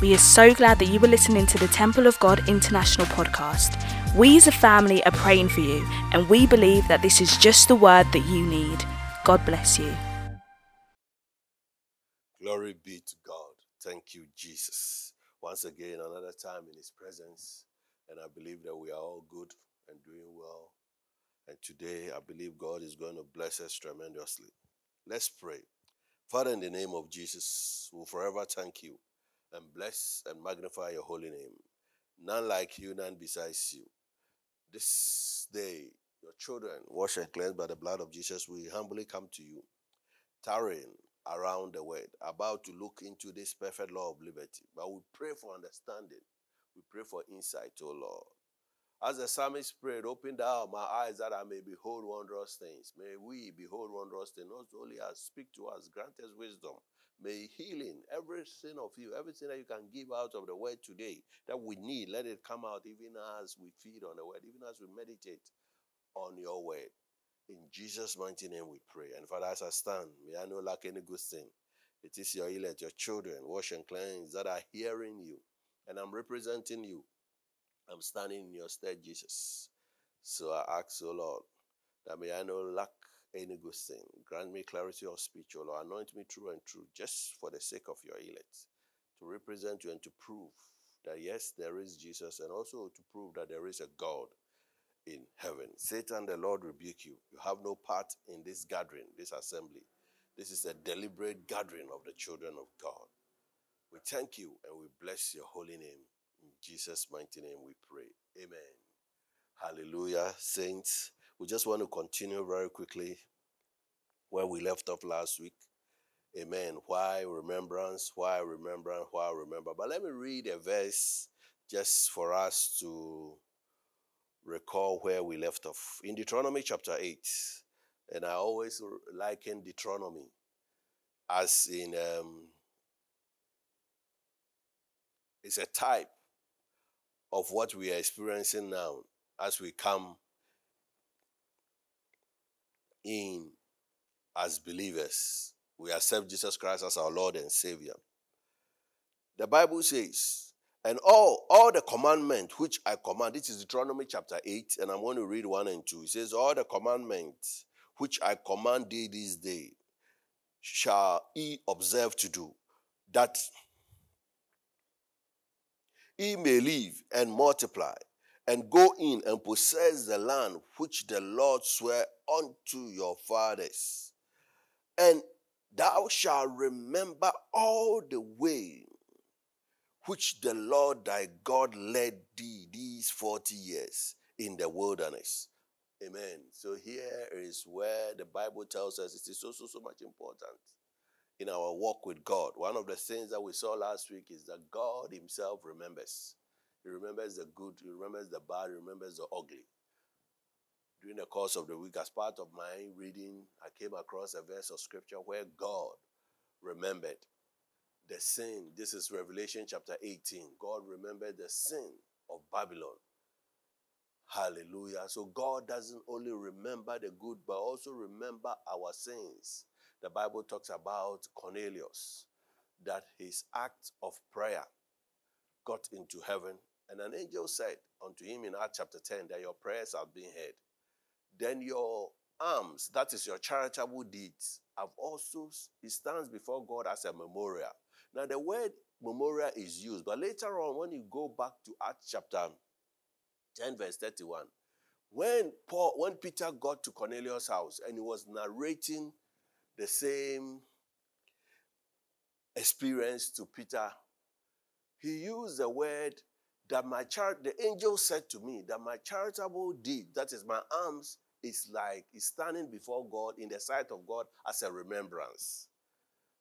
We are so glad that you were listening to the Temple of God International podcast. We as a family are praying for you, and we believe that this is just the word that you need. God bless you. Glory be to God. Thank you, Jesus. Once again, another time in His presence, and I believe that we are all good and doing well. And today, I believe God is going to bless us tremendously. Let's pray. Father, in the name of Jesus, we'll forever thank you and bless and magnify your holy name. None like you, none besides you. This day, your children, washed and cleansed by the blood of Jesus, we humbly come to you, tarrying around the word, about to look into this perfect law of liberty. But we pray for understanding. We pray for insight, O Lord. As the psalmist prayed, open thou my eyes that I may behold wondrous things. May we behold wondrous things, not only as speak to us, grant us wisdom, May healing, every sin of you, everything that you can give out of the word today that we need, let it come out even as we feed on the word, even as we meditate on your word. In Jesus' mighty name we pray. And Father, as I stand, may I not lack any good thing. It is your elect, your children, wash and cleanse, that are hearing you. And I'm representing you. I'm standing in your stead, Jesus. So I ask, O oh Lord, that may I not lack any good thing. Grant me clarity of speech, O Lord. Anoint me true and true, just for the sake of your elect, to represent you and to prove that yes, there is Jesus, and also to prove that there is a God in heaven. Satan, the Lord rebuke you. You have no part in this gathering, this assembly. This is a deliberate gathering of the children of God. We thank you and we bless your holy name. In Jesus' mighty name we pray. Amen. Hallelujah, saints. We just want to continue very quickly where we left off last week. Amen. Why remembrance? Why remembrance? Why remember? But let me read a verse just for us to recall where we left off. In Deuteronomy chapter 8, and I always liken Deuteronomy as in um, it's a type of what we are experiencing now as we come in as believers. We accept Jesus Christ as our Lord and Savior. The Bible says, and all, all the commandment which I command, this is Deuteronomy chapter 8, and I'm going to read 1 and 2. It says, All the commandments which I command thee this day shall ye observe to do, that ye may live and multiply, and go in and possess the land which the Lord sware unto your fathers. And thou shalt remember all the way which the Lord thy God led thee these 40 years in the wilderness. Amen. So here is where the Bible tells us it is so, so, so much important in our walk with God. One of the things that we saw last week is that God Himself remembers. He remembers the good, he remembers the bad, he remembers the ugly. During the course of the week, as part of my reading, I came across a verse of scripture where God remembered the sin. This is Revelation chapter 18. God remembered the sin of Babylon. Hallelujah. So God doesn't only remember the good, but also remember our sins. The Bible talks about Cornelius, that his act of prayer got into heaven and an angel said unto him in Acts chapter 10 that your prayers have been heard. Then your alms, that is your charitable deeds, have also, it stands before God as a memorial. Now, the word memorial is used, but later on, when you go back to Acts chapter 10, verse 31, when Paul, when Peter got to Cornelius' house and he was narrating the same experience to Peter, he used the word that my char- the angel said to me that my charitable deed, that is my alms, is like is standing before God in the sight of God as a remembrance.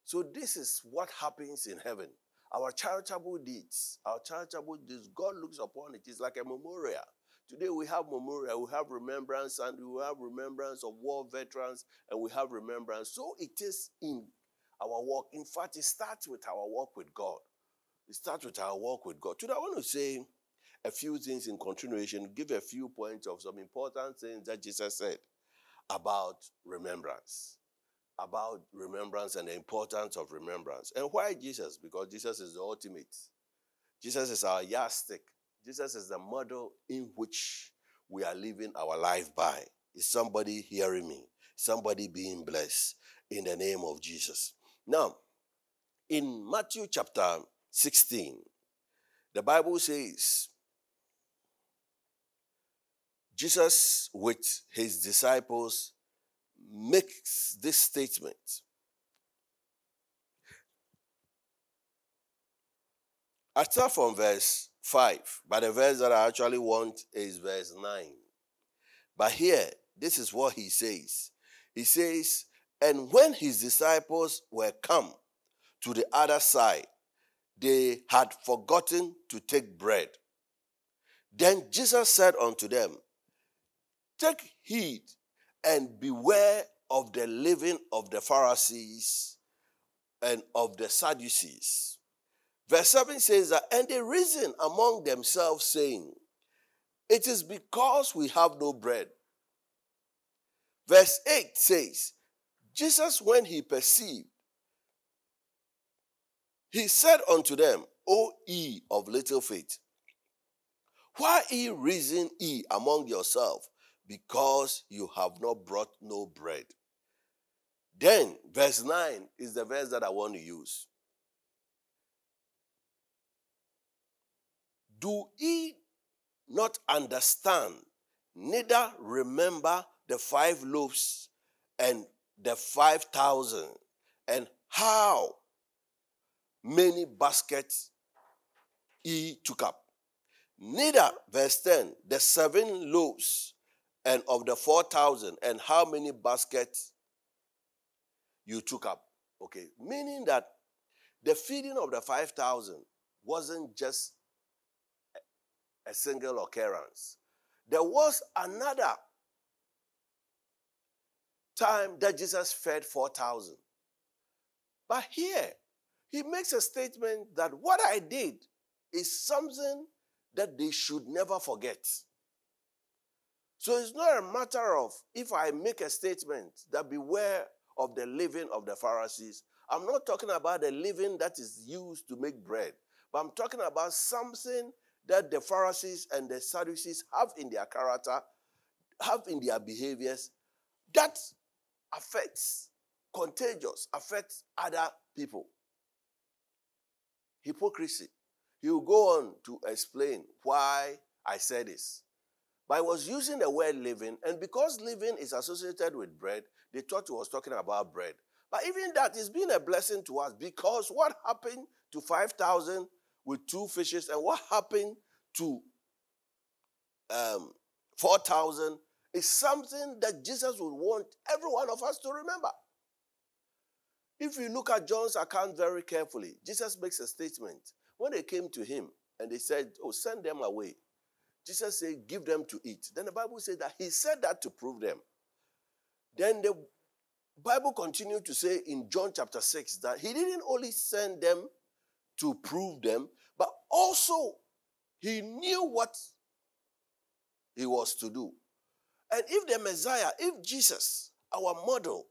So this is what happens in heaven. Our charitable deeds, our charitable deeds, God looks upon it. It's like a memorial. Today we have memorial, we have remembrance, and we have remembrance of war veterans, and we have remembrance. So it is in our walk. In fact, it starts with our walk with God. It starts with our walk with God. Today, I want to say a few things in continuation, give a few points of some important things that Jesus said about remembrance. About remembrance and the importance of remembrance. And why Jesus? Because Jesus is the ultimate. Jesus is our yardstick. Jesus is the model in which we are living our life by. Is somebody hearing me? Somebody being blessed in the name of Jesus. Now, in Matthew chapter 16, the Bible says, Jesus with his disciples makes this statement. I start from verse 5, but the verse that I actually want is verse 9. But here, this is what he says. He says, And when his disciples were come to the other side, they had forgotten to take bread. Then Jesus said unto them, Take heed and beware of the leaven of the Pharisees and of the Sadducees. Verse 7 says that, and they reasoned among themselves, saying, It is because we have no bread. Verse 8 says, Jesus, when he perceived, he said unto them, O ye of little faith, why ye reason ye among yourselves, because you have not brought no bread? Then, verse 9 is the verse that I want to use. Do ye not understand, neither remember the five loaves and the five thousand, and how many baskets he took up? Neither, verse 10, the seven loaves and of the four thousand, and how many baskets you took up. Okay, meaning that the feeding of the five thousand wasn't just a single occurrence. There was another time that Jesus fed 4,000. But here, he makes a statement that what I did is something that they should never forget. So it's not a matter of if I make a statement that beware of the leaven of the Pharisees. I'm not talking about the leaven that is used to make bread, but I'm talking about something that the Pharisees and the Sadducees have in their character, have in their behaviors, that affects, contagious, affects other people. Hypocrisy. He will go on to explain why I said this. But I was using the word leaven, and because leaven is associated with bread, they thought he was talking about bread. But even that is being a blessing to us because what happened to 5,000 with two fishes, and what happened to um, 4,000 is something that Jesus would want every one of us to remember. If you look at John's account very carefully, Jesus makes a statement. When they came to him and they said, Oh, send them away, Jesus said, Give them to eat. Then the Bible said that he said that to prove them. Then the Bible continued to say in John chapter 6 that he didn't only send them to prove them, but also he knew what he was to do. And if the Messiah, if Jesus, our model,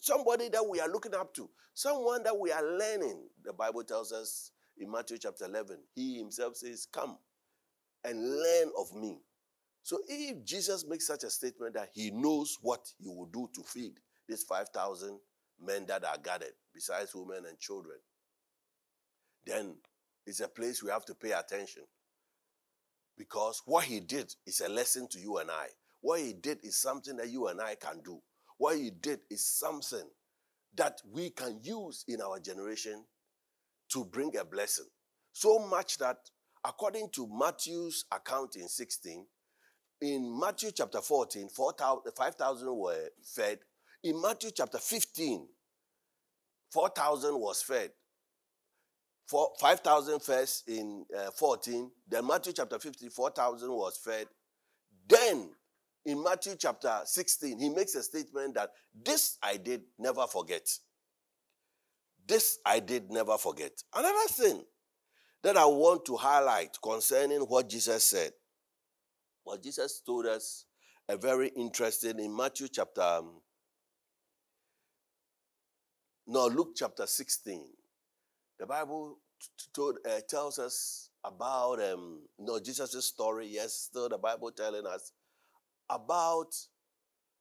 somebody that we are looking up to, someone that we are learning, the Bible tells us in Matthew chapter 11, he himself says, Come and learn of me. So if Jesus makes such a statement that he knows what he will do to feed these 5,000 men that are gathered, besides women and children, then it's a place we have to pay attention. Because what he did is a lesson to you and I. What he did is something that you and I can do. What he did is something that we can use in our generation to bring a blessing. So much that, according to Matthew's account in 16, in Matthew chapter 14, 5,000 were fed. In Matthew chapter 15, 4,000 was fed. 5,000 first in uh, 14. Then Matthew chapter 15, 4,000 was fed. Then in Matthew chapter 16, he makes a statement that this I did never forget. This I did never forget. Another thing that I want to highlight concerning what Jesus said, what Jesus told us, a very interesting in Matthew chapter, um, no, Luke chapter 16. The Bible told, uh, tells us about um, no Jesus' story. Yes, still the Bible telling us about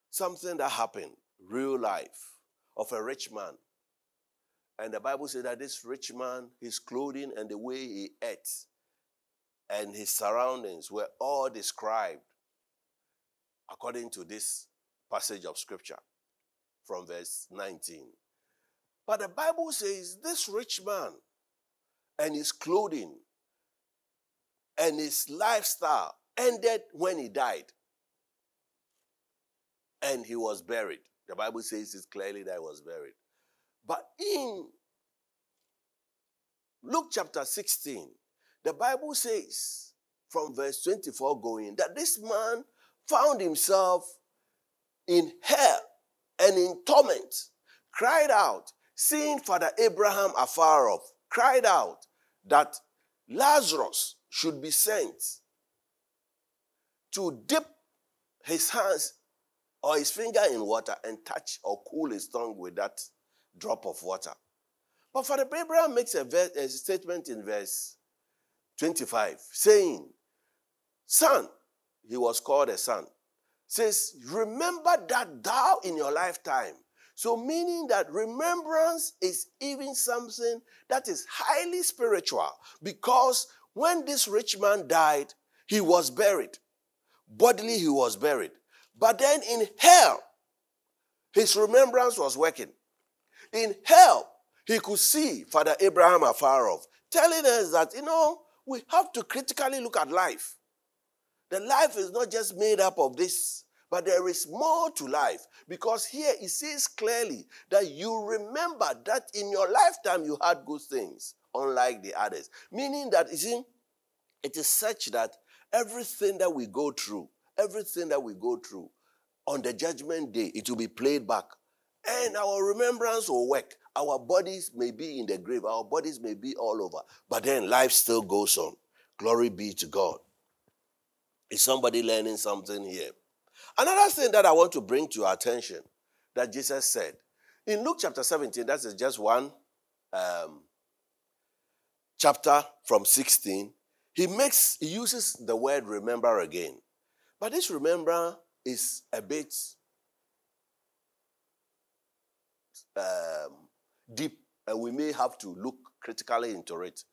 something that happened, real life, of a rich man. And the Bible said that this rich man, his clothing and the way he ate and his surroundings were all described according to this passage of scripture from verse 19. But the Bible says this rich man and his clothing and his lifestyle ended when he died. And he was buried. The Bible says it clearly that he was buried. But in Luke chapter 16, the Bible says from verse 24 going that this man found himself in hell and in torment, cried out, seeing Father Abraham afar off, cried out that Lazarus should be sent to dip his hands or his finger in water and touch or cool his tongue with that drop of water. But Father Abraham makes a, verse, a statement in verse 25 saying, Son, he was called a son, says, Remember that thou in your lifetime. So, meaning that remembrance is even something that is highly spiritual because when this rich man died, he was buried. Bodily, he was buried. But then in hell, his remembrance was working. In hell, he could see Father Abraham afar off, telling us that, you know, we have to critically look at life. The life is not just made up of this, but there is more to life. Because here it says clearly that you remember that in your lifetime you had good things, unlike the others. Meaning that, you see, it is such that everything that we go through, everything that we go through on the judgment day, it will be played back. And our remembrance will work. Our bodies may be in the grave, our bodies may be all over, but then life still goes on. Glory be to God. Is somebody learning something here? Another thing that I want to bring to your attention that Jesus said in Luke chapter 17, that is just one um, chapter from 16. He makes he uses the word remember again. But this remember is a bit um, deep, and we may have to look critically into it.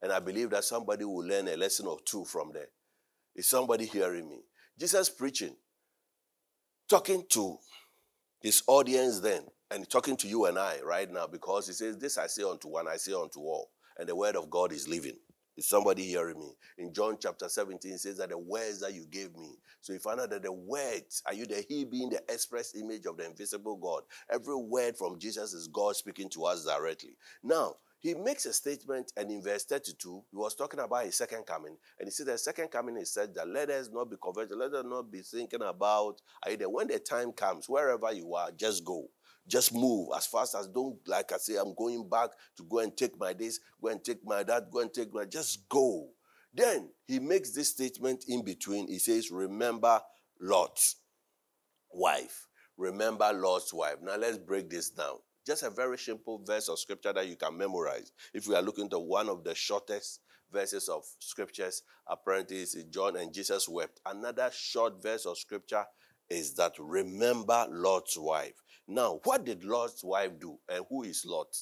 And I believe that somebody will learn a lesson or two from there. Is somebody hearing me? Jesus preaching, talking to his audience then, and talking to you and I right now, because he says, This I say unto one, I say unto all. And the word of God is living. Is somebody hearing me? In John chapter 17, it says that the words that you gave me. So you find out that the words, are you the He being the express image of the invisible God? Every word from Jesus is God speaking to us directly. Now, he makes a statement, and in verse 32, he was talking about his second coming. And he said, The second coming, he said that let us not be converted, let us not be thinking about either when the time comes, wherever you are, just go. Just move as fast as don't, like I say, I'm going back to go and take my this, go and take my that, go and take my, just go. Then he makes this statement in between. He says, Remember Lot's wife. Remember Lot's wife. Now let's break this down. Just a very simple verse of scripture that you can memorize. If we are looking to one of the shortest verses of scriptures, apparently it's John and Jesus wept. Another short verse of scripture is that remember Lot's wife. Now, what did Lot's wife do and who is Lot?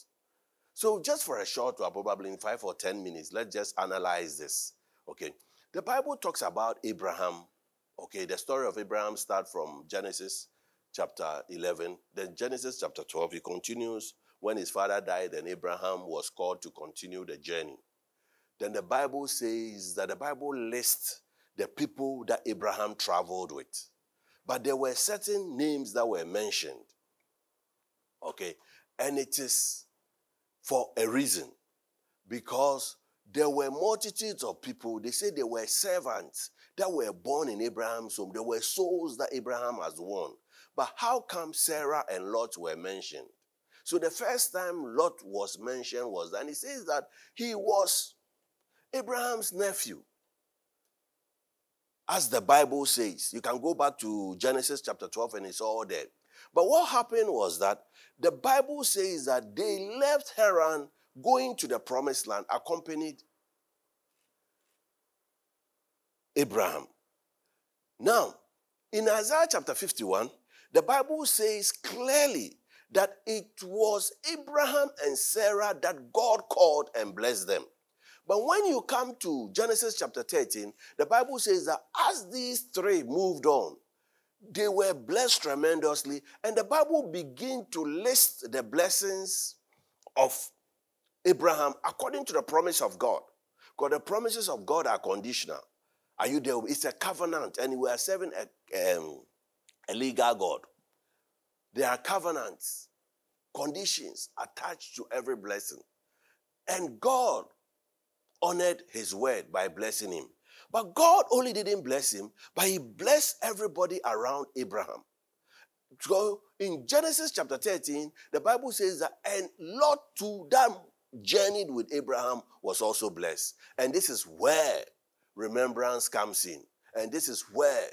So, just for a short while, probably in five or ten minutes, let's just analyze this. Okay. The Bible talks about Abraham. Okay, the story of Abraham starts from Genesis chapter 11. Then Genesis chapter 12, he continues when his father died and Abraham was called to continue the journey. Then the Bible says that the Bible lists the people that Abraham traveled with. But there were certain names that were mentioned. Okay? And it is for a reason. Because there were multitudes of people, they say there were servants that were born in Abraham's home. There were souls that Abraham has won. But how come Sarah and Lot were mentioned? So the first time Lot was mentioned was, and he says that he was Abraham's nephew. As the Bible says, you can go back to Genesis chapter 12 and it's all there. But what happened was that the Bible says that they left Haran going to the promised land accompanied Abraham. Now, in Isaiah chapter 51, the Bible says clearly that it was Abraham and Sarah that God called and blessed them. But when you come to Genesis chapter 13, the Bible says that as these three moved on, they were blessed tremendously, and the Bible begin to list the blessings of Abraham according to the promise of God. Because the promises of God are conditional. Are you there? It's a covenant, and we are serving a, um, a legal God. There are covenants, conditions attached to every blessing. And God honored his word by blessing him. But God only didn't bless him, but he blessed everybody around Abraham. So in Genesis chapter 13, the Bible says that, and Lot to them journeyed with Abraham was also blessed. And this is where remembrance comes in. And this is where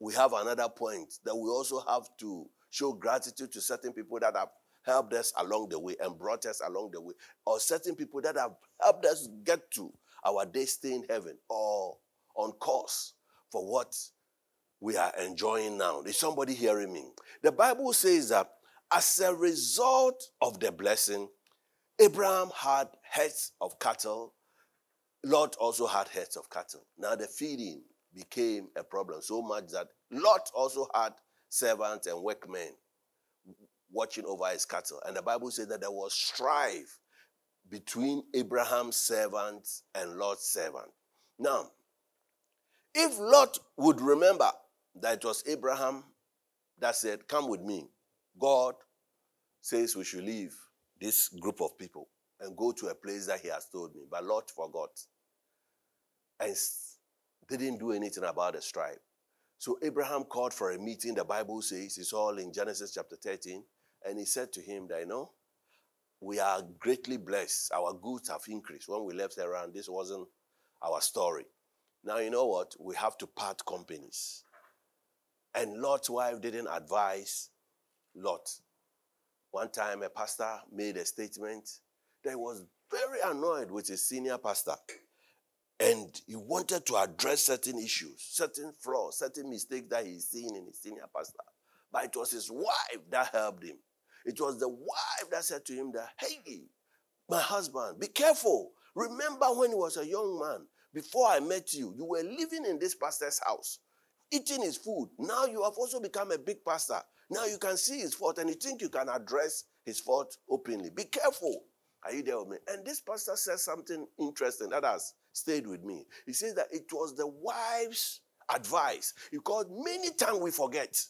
we have another point that we also have to show gratitude to certain people that have helped us along the way and brought us along the way, or certain people that have helped us get to our destiny in heaven or on course for what we are enjoying now. Is somebody hearing me? The Bible says that as a result of the blessing, Abraham had heads of cattle. Lot also had heads of cattle. Now the feeding became a problem so much that Lot also had servants and workmen watching over his cattle. And the Bible says that there was strife between Abraham's servants and Lot's servant. Now, if Lot would remember that it was Abraham that said, Come with me, God says we should leave this group of people and go to a place that he has told me. But Lot forgot and didn't do anything about the strife. So Abraham called for a meeting. The Bible says it's all in Genesis chapter 13. And he said to him that, you know, we are greatly blessed. Our goods have increased. When we left Haran, this wasn't our story. Now, you know what? We have to part companies. And Lot's wife didn't advise Lot. One time, a pastor made a statement that he was very annoyed with his senior pastor. And he wanted to address certain issues, certain flaws, certain mistakes that he's seen in his senior pastor. But it was his wife that helped him. It was the wife that said to him that, hey, my husband, be careful. Remember when he was a young man, before I met you, you were living in this pastor's house, eating his food. Now you have also become a big pastor. Now you can see his fault and you think you can address his fault openly. Be careful. Are you there with me? And this pastor says something interesting that has stayed with me. He says that it was the wife's advice because many times we forget.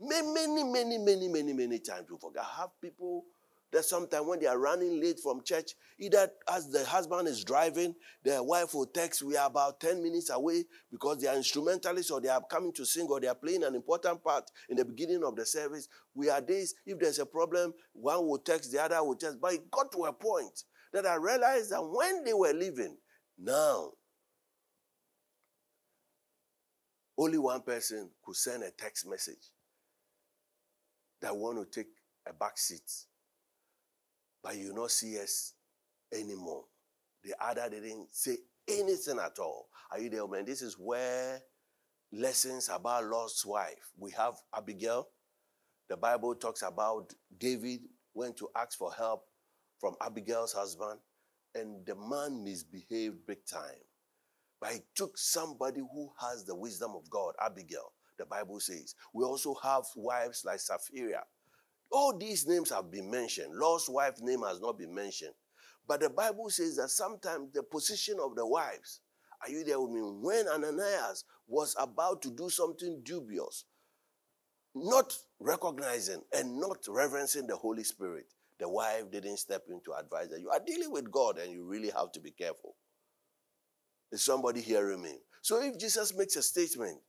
Many, many, many, many, many, many times we forget. I have people that sometimes when they are running late from church, either as the husband is driving, the wife will text, we are about 10 minutes away because they are instrumentalists or they are coming to sing or they are playing an important part in the beginning of the service. We are this. if there's a problem, one will text, the other will text. But it got to a point that I realized that when they were leaving, now, only one person could send a text message that want to take a back seat, but you not see us anymore. The other didn't say anything at all. Are you there, man? This is where lessons about Lot's wife. We have Abigail. The Bible talks about David went to ask for help from Abigail's husband, and the man misbehaved big time. But it took somebody who has the wisdom of God, Abigail, the Bible says. We also have wives like Sapphira. All these names have been mentioned. Lot's wife's name has not been mentioned. But the Bible says that sometimes the position of the wives, are you there with me? When Ananias was about to do something dubious, not recognizing and not reverencing the Holy Spirit, the wife didn't step in to advise that you are dealing with God and you really have to be careful. Is somebody hearing me? So if Jesus makes a statement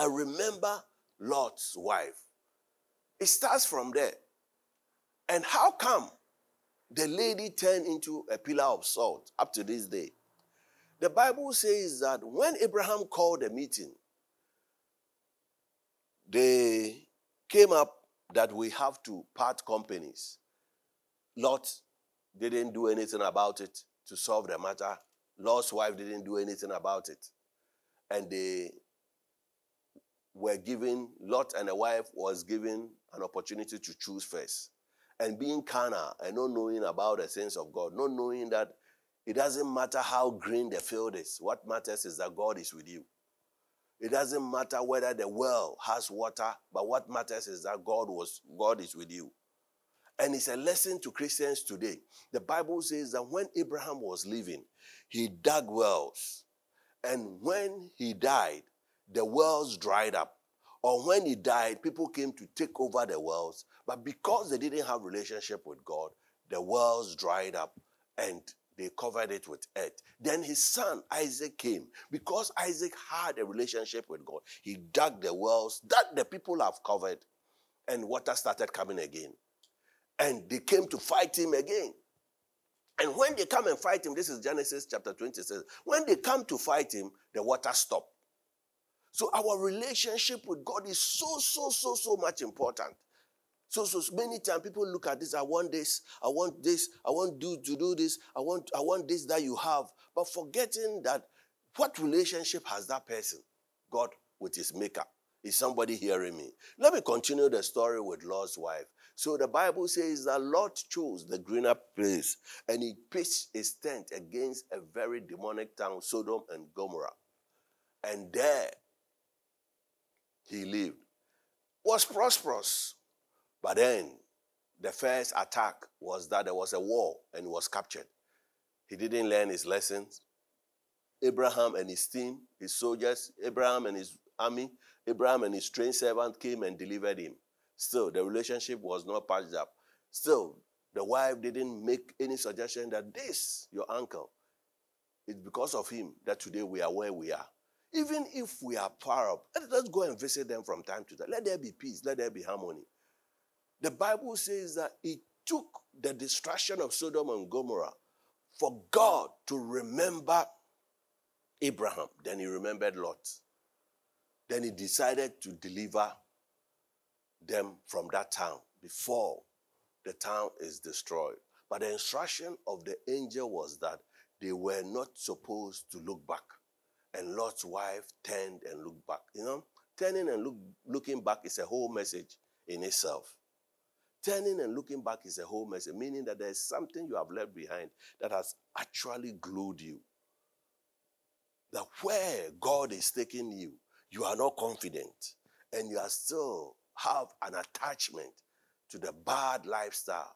I remember Lot's wife, it starts from there. And how come the lady turned into a pillar of salt up to this day? The Bible says that when Abraham called a meeting, they came up that we have to part companies. Lot didn't do anything about it to solve the matter. Lot's wife didn't do anything about it. And they were given, Lot and the wife was given an opportunity to choose first. And being carnal and not knowing about the things of God, not knowing that it doesn't matter how green the field is. What matters is that God is with you. It doesn't matter whether the well has water, but what matters is that God was God is with you. And it's a lesson to Christians today. The Bible says that when Abraham was living, he dug wells. And when he died, the wells dried up. Or when he died, people came to take over the wells. But because they didn't have relationship with God, the wells dried up and they covered it with earth. Then his son Isaac came. Because Isaac had a relationship with God, he dug the wells that the people have covered, and water started coming again. And they came to fight him again. And when they come and fight him, this is Genesis chapter 20 says, when they come to fight him, the water stopped. So our relationship with God is so, so, so, so much important. So, so many times people look at this. I want this. I want this. I want do to do this. I want. I want this that you have. But forgetting that, what relationship has that person God, with his maker? Is somebody hearing me? Let me continue the story with Lot's wife. So the Bible says that Lot chose the greener place and he pitched his tent against a very demonic town, Sodom and Gomorrah. And there he lived. Was prosperous. But then the first attack was that there was a war and he was captured. He didn't learn his lessons. Abraham and his team, his soldiers, Abraham and his army, Abraham and his trained servant came and delivered him. Still, the relationship was not patched up. Still, the wife didn't make any suggestion that this, your uncle, it's because of him that today we are where we are. Even if we are far up, let us go and visit them from time to time. Let there be peace, let there be harmony. The Bible says that it took the destruction of Sodom and Gomorrah for God to remember Abraham. Then he remembered Lot. Then he decided to deliver them from that town before the town is destroyed. But the instruction of the angel was that they were not supposed to look back. And Lot's wife turned and looked back. You know, turning and look, looking back is a whole message in itself. Turning and looking back is a whole message, meaning that there's something you have left behind that has actually glued you. That where God is taking you, you are not confident and you are still have an attachment to the bad lifestyle.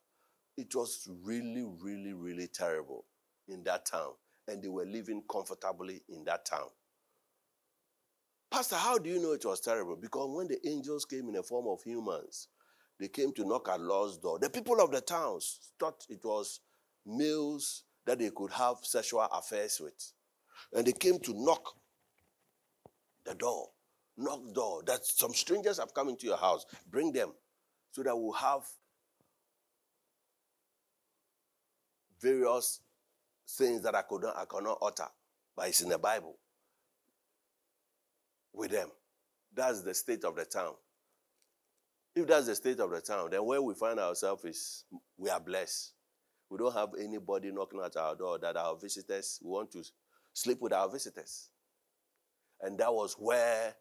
It was really, really, really terrible in that town. And they were living comfortably in that town. Pastor, how do you know it was terrible? Because when the angels came in the form of humans, they came to knock at Lot's door. The people of the towns thought it was males that they could have sexual affairs with. And they came to knock the door knock door that some strangers have come into your house. Bring them so that we'll have various things that I could not, I cannot utter, but it's in the Bible with them. That's the state of the town. If that's the state of the town, then where we find ourselves is we are blessed. We don't have anybody knocking at our door that our visitors we want to sleep with our visitors. And that was where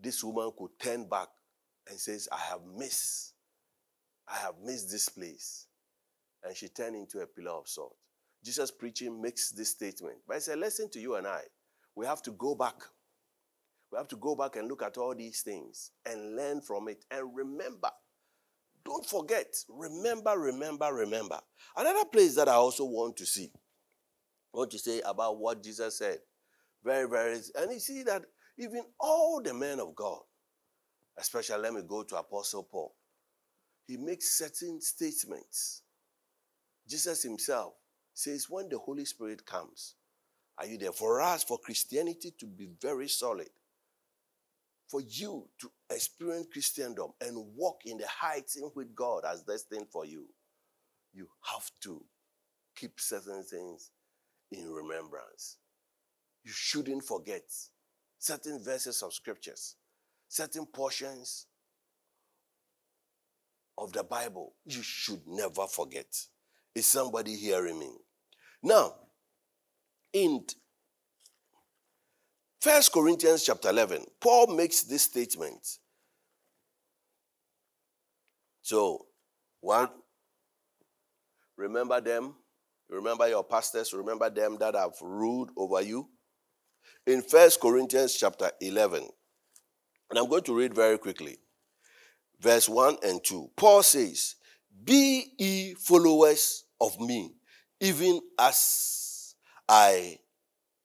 this woman could turn back and says, I have missed, I have missed this place. And she turned into a pillar of salt. Jesus preaching makes this statement. But it's a lesson to you and I. We have to go back. We have to go back and look at all these things and learn from it and remember. Don't forget. Remember, remember, remember. Another place that I also want to see, I want to say about what Jesus said. Very, very, and you see that even all the men of God, especially let me go to Apostle Paul, he makes certain statements. Jesus himself says, when the Holy Spirit comes, are you there? For us, for Christianity to be very solid, for you to experience Christendom and walk in the heights in which God has destined for you, you have to keep certain things in remembrance. You shouldn't forget certain verses of scriptures, certain portions of the Bible, you should never forget. Is somebody hearing me? Now, in First Corinthians chapter 11, Paul makes this statement. So, one, remember them, remember your pastors, remember them that have ruled over you. In First Corinthians chapter 11, and I'm going to read very quickly, verse 1 and 2. Paul says, Be ye followers of me, even as I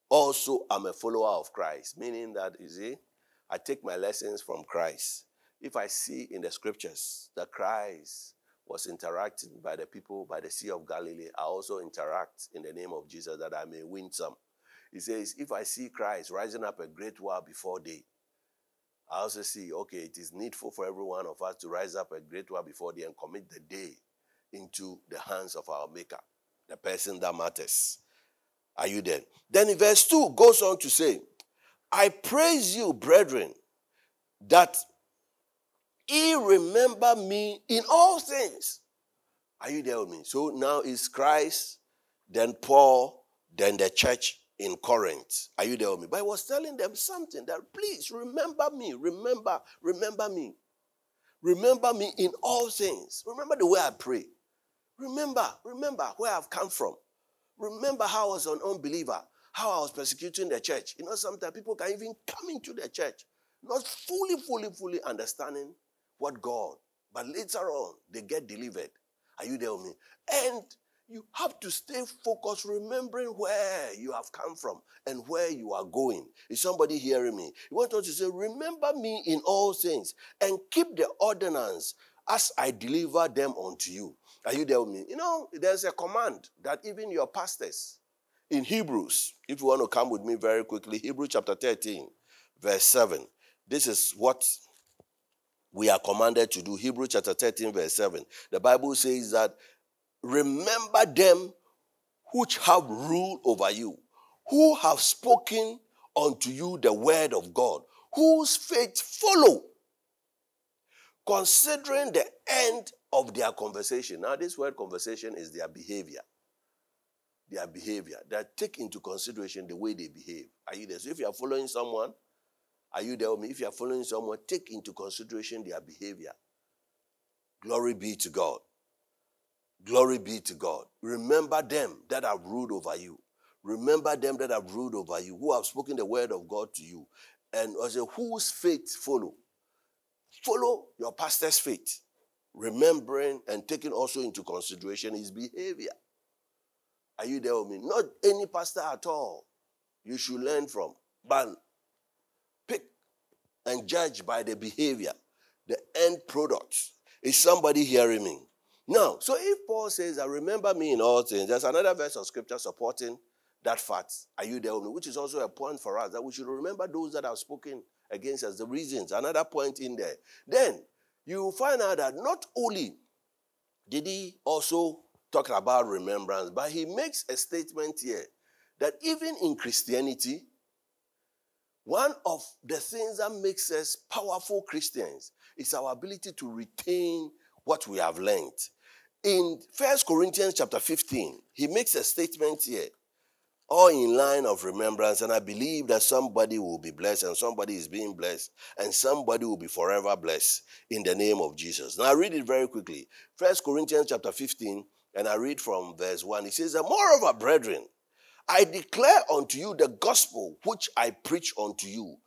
also am a follower of Christ. Meaning that, you see, I take my lessons from Christ. If I see in the scriptures that Christ was interacting by the people by the Sea of Galilee, I also interact in the name of Jesus that I may win some. He says, If I see Christ rising up a great while before day, I also see, okay, it is needful for every one of us to rise up a great while before day and commit the day into the hands of our Maker, the person that matters. Are you there? Then in verse 2 goes on to say, I praise you, brethren, that ye remember me in all things. Are you there with me? So now it's Christ, then Paul, then the church in Corinth. Are you there with me? But I was telling them something that please remember me, remember, remember me. Remember me in all things. Remember the way I pray. Remember, remember where I've come from. Remember how I was an unbeliever, how I was persecuting the church. You know, sometimes people can even come into the church, not fully, fully, fully understanding what God, but later on they get delivered. Are you there with me? And you have to stay focused, remembering where you have come from and where you are going. Is somebody hearing me? You want us to say, Remember me in all things and keep the ordinance as I deliver them unto you. Are you there with me? You know, there's a command that even your pastors in Hebrews, if you want to come with me very quickly, Hebrews chapter 13, verse 7. This is what we are commanded to do. Hebrews chapter 13, verse 7. The Bible says that remember them which have ruled over you, who have spoken unto you the word of God, whose faith follow, considering the end of their conversation. Now, this word conversation is their behavior. Their behavior. That take into consideration the way they behave. Are you there? So if you are following someone, are you there with me? If you are following someone, take into consideration their behavior. Glory be to God. Glory be to God. Remember them that have ruled over you. Remember them that have ruled over you, who have spoken the word of God to you. And also, whose faith follow? Follow your pastor's faith, remembering and taking also into consideration his behavior. Are you there with me? Not any pastor at all you should learn from, but pick and judge by the behavior, the end product. Is somebody hearing me? Now, so if Paul says, I remember me in all things, there's another verse of scripture supporting that fact. Are you there? Which is also a point for us that we should remember those that have spoken against us, the reasons. Another point in there. Then you find out that not only did he also talk about remembrance, but he makes a statement here that even in Christianity, one of the things that makes us powerful Christians is our ability to retain what we have learned in First Corinthians chapter 15, he makes a statement here, all in line of remembrance, and I believe that somebody will be blessed and somebody is being blessed and somebody will be forever blessed in the name of Jesus. Now I read it very quickly. First Corinthians chapter 15, and I read from verse 1. He says, Moreover, brethren, I declare unto you the gospel which I preach unto you,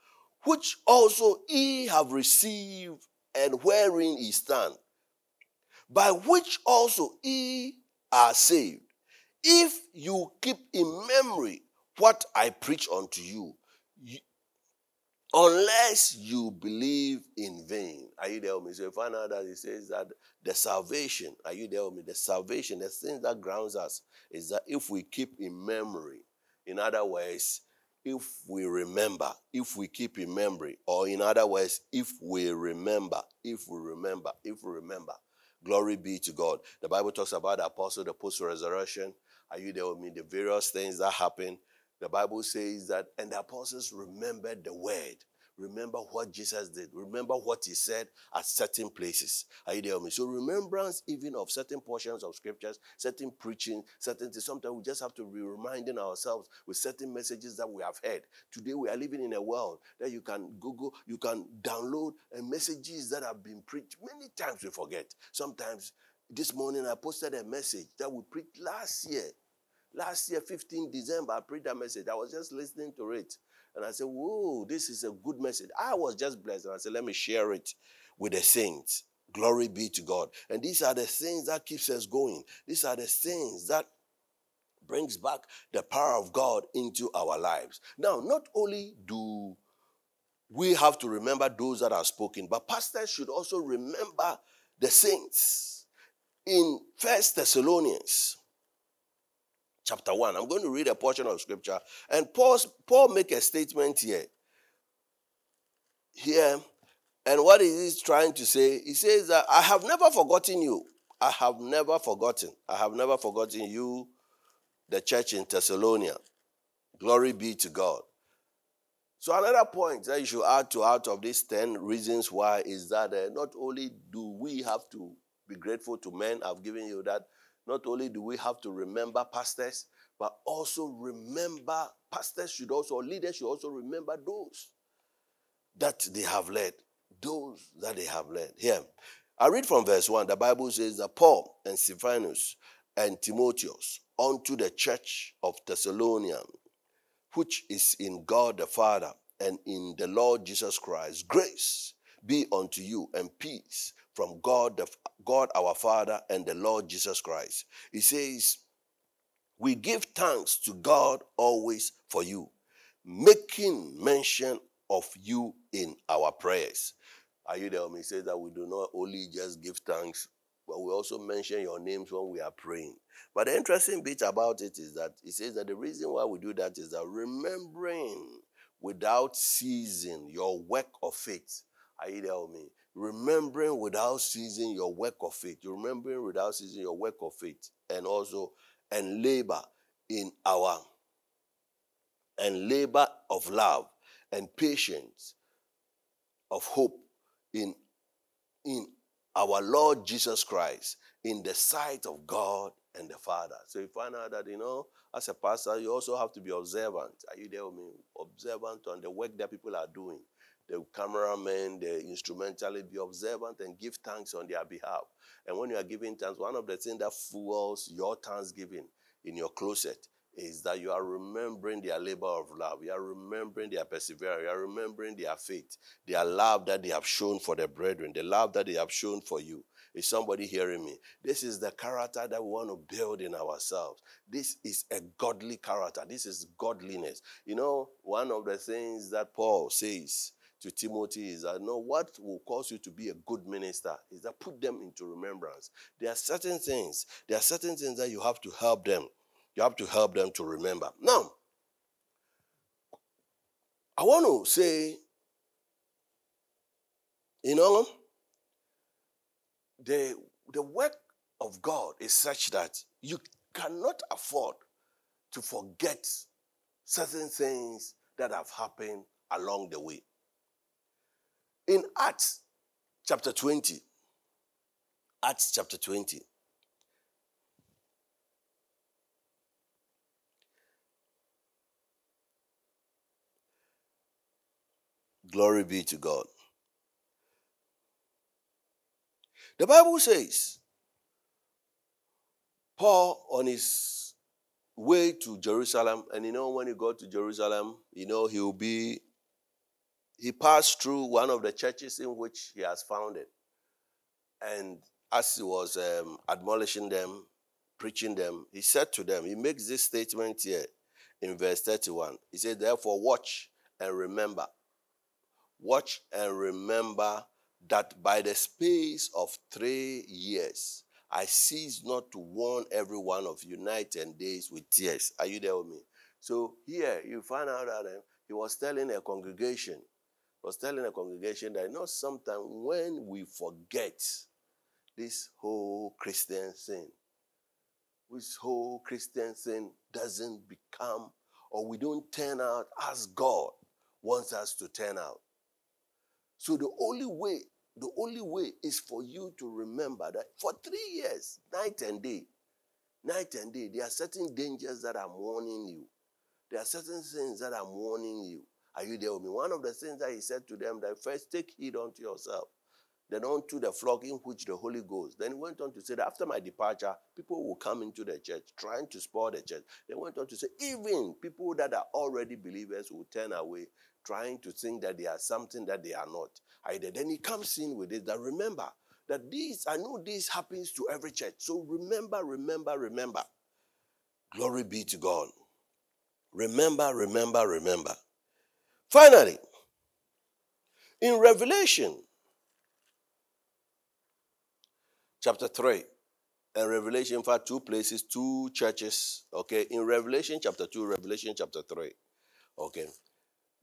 which also ye have received and wherein ye stand by which also ye are saved, if you keep in memory what I preach unto you, unless you believe in vain. Are you there with me? So you find that he says that the salvation, are you there with me? The salvation, the thing that grounds us is that if we keep in memory, in other words, if we remember, if we keep in memory, or in other words, if we remember, if we remember, if we remember. Glory be to God. The Bible talks about the apostle, the post resurrection. Are you there with me? The various things that happen. The Bible says that, and the apostles remembered the word, remember what Jesus did. Remember what he said at certain places. Are you there with me? So remembrance even of certain portions of scriptures, certain preaching, certain things. Sometimes we just have to be reminding ourselves with certain messages that we have heard. Today we are living in a world that you can Google, you can download and messages that have been preached. Many times we forget. Sometimes this morning I posted a message that we preached last year. Last year, 15 December, I preached that message. I was just listening to it. And I said, Whoa, this is a good message. I was just blessed. And I said, Let me share it with the saints. Glory be to God. And these are the things that keeps us going. These are the things that brings back the power of God into our lives. Now, not only do we have to remember those that are spoken, but pastors should also remember the saints. In First Thessalonians chapter 1. I'm going to read a portion of scripture. And Paul, Paul make a statement here. Here. And what is he trying to say? He says that I have never forgotten you. I have never forgotten. I have never forgotten you, the church in Thessalonica. Glory be to God. So another point that you should add to out of these 10 reasons why is that uh, not only do we have to be grateful to men, I've given you that, not only do we have to remember pastors, but also remember, pastors should also, leaders should also remember those that they have led. Those that they have led. Here, I read from verse 1. The Bible says that Paul and Silvanus and Timotheus unto the church of Thessalonica, which is in God the Father and in the Lord Jesus Christ, grace be unto you and peace from God, the, God our Father and the Lord Jesus Christ. He says, We give thanks to God always for you, making mention of you in our prayers. Are you there? He says that we do not only just give thanks, but we also mention your names when we are praying. But the interesting bit about it is that he says that the reason why we do that is that remembering without ceasing your work of faith. Are you there with me? Remembering without ceasing your work of faith. You're remembering without ceasing your work of faith and also and labor in our and labor of love and patience of hope in in our Lord Jesus Christ in the sight of God and the Father. So you find out that you know, as a pastor, you also have to be observant. Are you there with me? Observant on the work that people are doing the cameramen, the instrumentally be observant and give thanks on their behalf. And when you are giving thanks, one of the things that fuels your thanksgiving in your closet is that you are remembering their labor of love. You are remembering their perseverance. You are remembering their faith, their love that they have shown for their brethren, the love that they have shown for you. Is somebody hearing me? This is the character that we want to build in ourselves. This is a godly character. This is godliness. You know, one of the things that Paul says to Timothy is that no, what will cause you to be a good minister is that put them into remembrance. There are certain things, there are certain things that you have to help them. You have to help them to remember. Now, I want to say, you know, the, the work of God is such that you cannot afford to forget certain things that have happened along the way. In Acts chapter 20, Acts chapter 20, Glory be to God. The Bible says, Paul on his way to Jerusalem, and you know, when he got to Jerusalem, you know, he'll be he passed through one of the churches in which he has founded. And as he was um, admonishing them, preaching them, he said to them, he makes this statement here in verse 31. He said, Therefore, watch and remember. Watch and remember that by the space of three years, I cease not to warn every one of you night and days with tears. Are you there with me? So here you find out that uh, he was telling a congregation was telling a congregation that you know sometimes when we forget this whole Christian thing, this whole Christian thing doesn't become or we don't turn out as God wants us to turn out. So the only way, the only way is for you to remember that for three years, night and day, night and day, there are certain dangers that I'm warning you. There are certain things that I'm warning you. Are you there with me? One of the things that he said to them that first take heed unto yourself, then unto the flock in which the Holy Ghost. Then he went on to say that after my departure, people will come into the church trying to spoil the church. They went on to say, even people that are already believers will turn away, trying to think that they are something that they are not. Either then he comes in with it that remember that this, I know this happens to every church. So remember, remember, remember. Glory be to God. Remember, remember, remember. Finally, in Revelation chapter 3 and Revelation, in fact, two places, two churches, okay, in Revelation chapter 2, Revelation chapter 3, okay.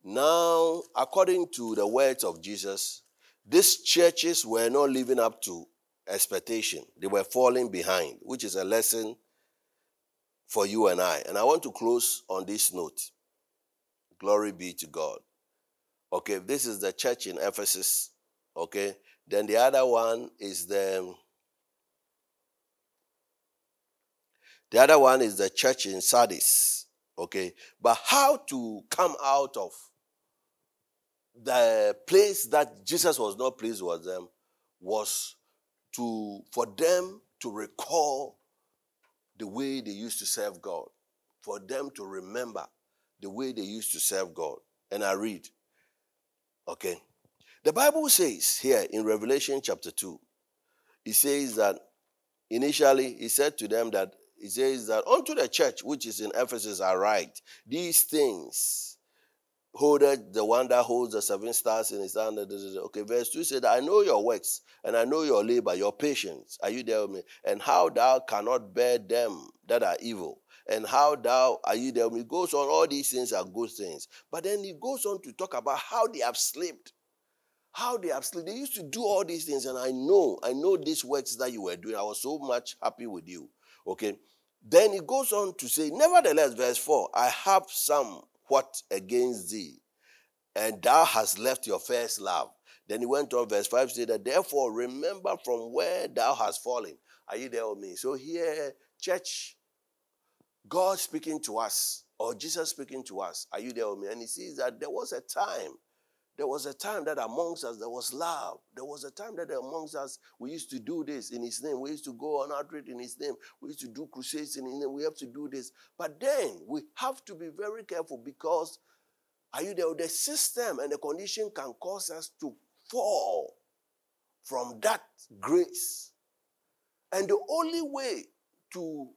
Now, according to the words of Jesus, these churches were not living up to expectation. They were falling behind, which is a lesson for you and I. And I want to close on this note. Glory be to God. Okay, this is the church in Ephesus. Okay, then the other one is the the other one is the church in Sardis. Okay, but how to come out of the place that Jesus was not pleased with them was to for them to recall the way they used to serve God, for them to remember the way they used to serve God. And I read, okay. The Bible says here in Revelation chapter 2, it says that initially he said to them that he says that unto the church which is in Ephesus I write these things holdeth the one that holds the seven stars in his hand. Okay, verse 2 said, I know your works and I know your labor, your patience. Are you there with me? And how thou cannot bear them that are evil and how thou are you there. He goes on, all these things are good things. But then he goes on to talk about how they have slipped. How they have slipped. They used to do all these things, and I know, I know these works that you were doing. I was so much happy with you. Okay. Then he goes on to say, Nevertheless, verse 4, I have somewhat against thee, and thou hast left your first love. Then he went on, verse 5 said that, Therefore, remember from where thou hast fallen. Are you there with me? So here, church, God speaking to us or Jesus speaking to us. Are you there with me? And he sees that there was a time, there was a time that amongst us there was love. There was a time that amongst us we used to do this in his name. We used to go on outreach in his name. We used to do crusades in his name. We have to do this. But then we have to be very careful because are you there? The system and the condition can cause us to fall from that grace. And the only way to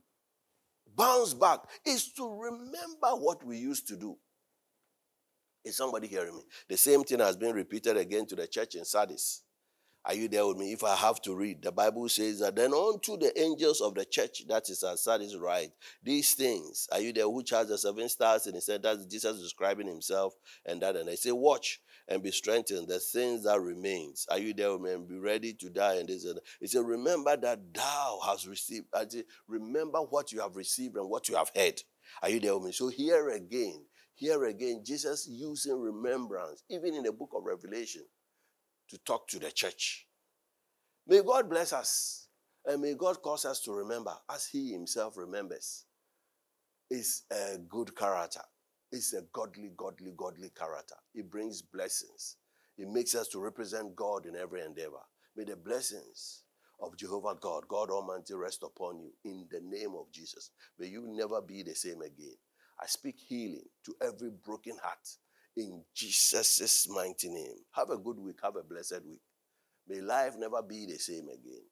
bounce back is to remember what we used to do. Is somebody hearing me? The same thing has been repeated again to the church in Sardis. Are you there with me? If I have to read, the Bible says that then unto the angels of the church that is at Sardis write, these things, are you there, which has the seven stars? And he said that's Jesus describing himself and that. And they say, Watch and be strengthened, the things that remains. Are you there with me? And be ready to die. And this and he said, Remember that thou hast received. I say, Remember what you have received and what you have heard. Are you there with me? So here again, here again, Jesus using remembrance, even in the book of Revelation to talk to the church. May God bless us and may God cause us to remember as He Himself remembers. Is a good character. It's a godly, godly, godly character. It brings blessings. It makes us to represent God in every endeavor. May the blessings of Jehovah God, God Almighty, rest upon you in the name of Jesus. May you never be the same again. I speak healing to every broken heart in Jesus' mighty name. Have a good week. Have a blessed week. May life never be the same again.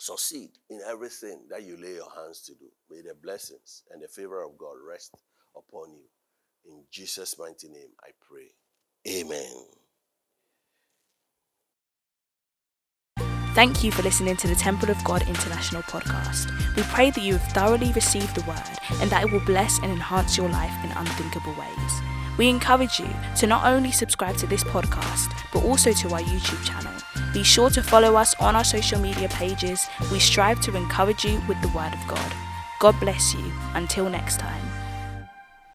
Succeed in everything that you lay your hands to do. May the blessings and the favor of God rest upon you. In Jesus' mighty name, I pray. Amen. Thank you for listening to the Temple of God International podcast. We pray that you have thoroughly received the word and that it will bless and enhance your life in unthinkable ways. We encourage you to not only subscribe to this podcast, but also to our YouTube channel. Be sure to follow us on our social media pages. We strive to encourage you with the Word of God. God bless you. Until next time.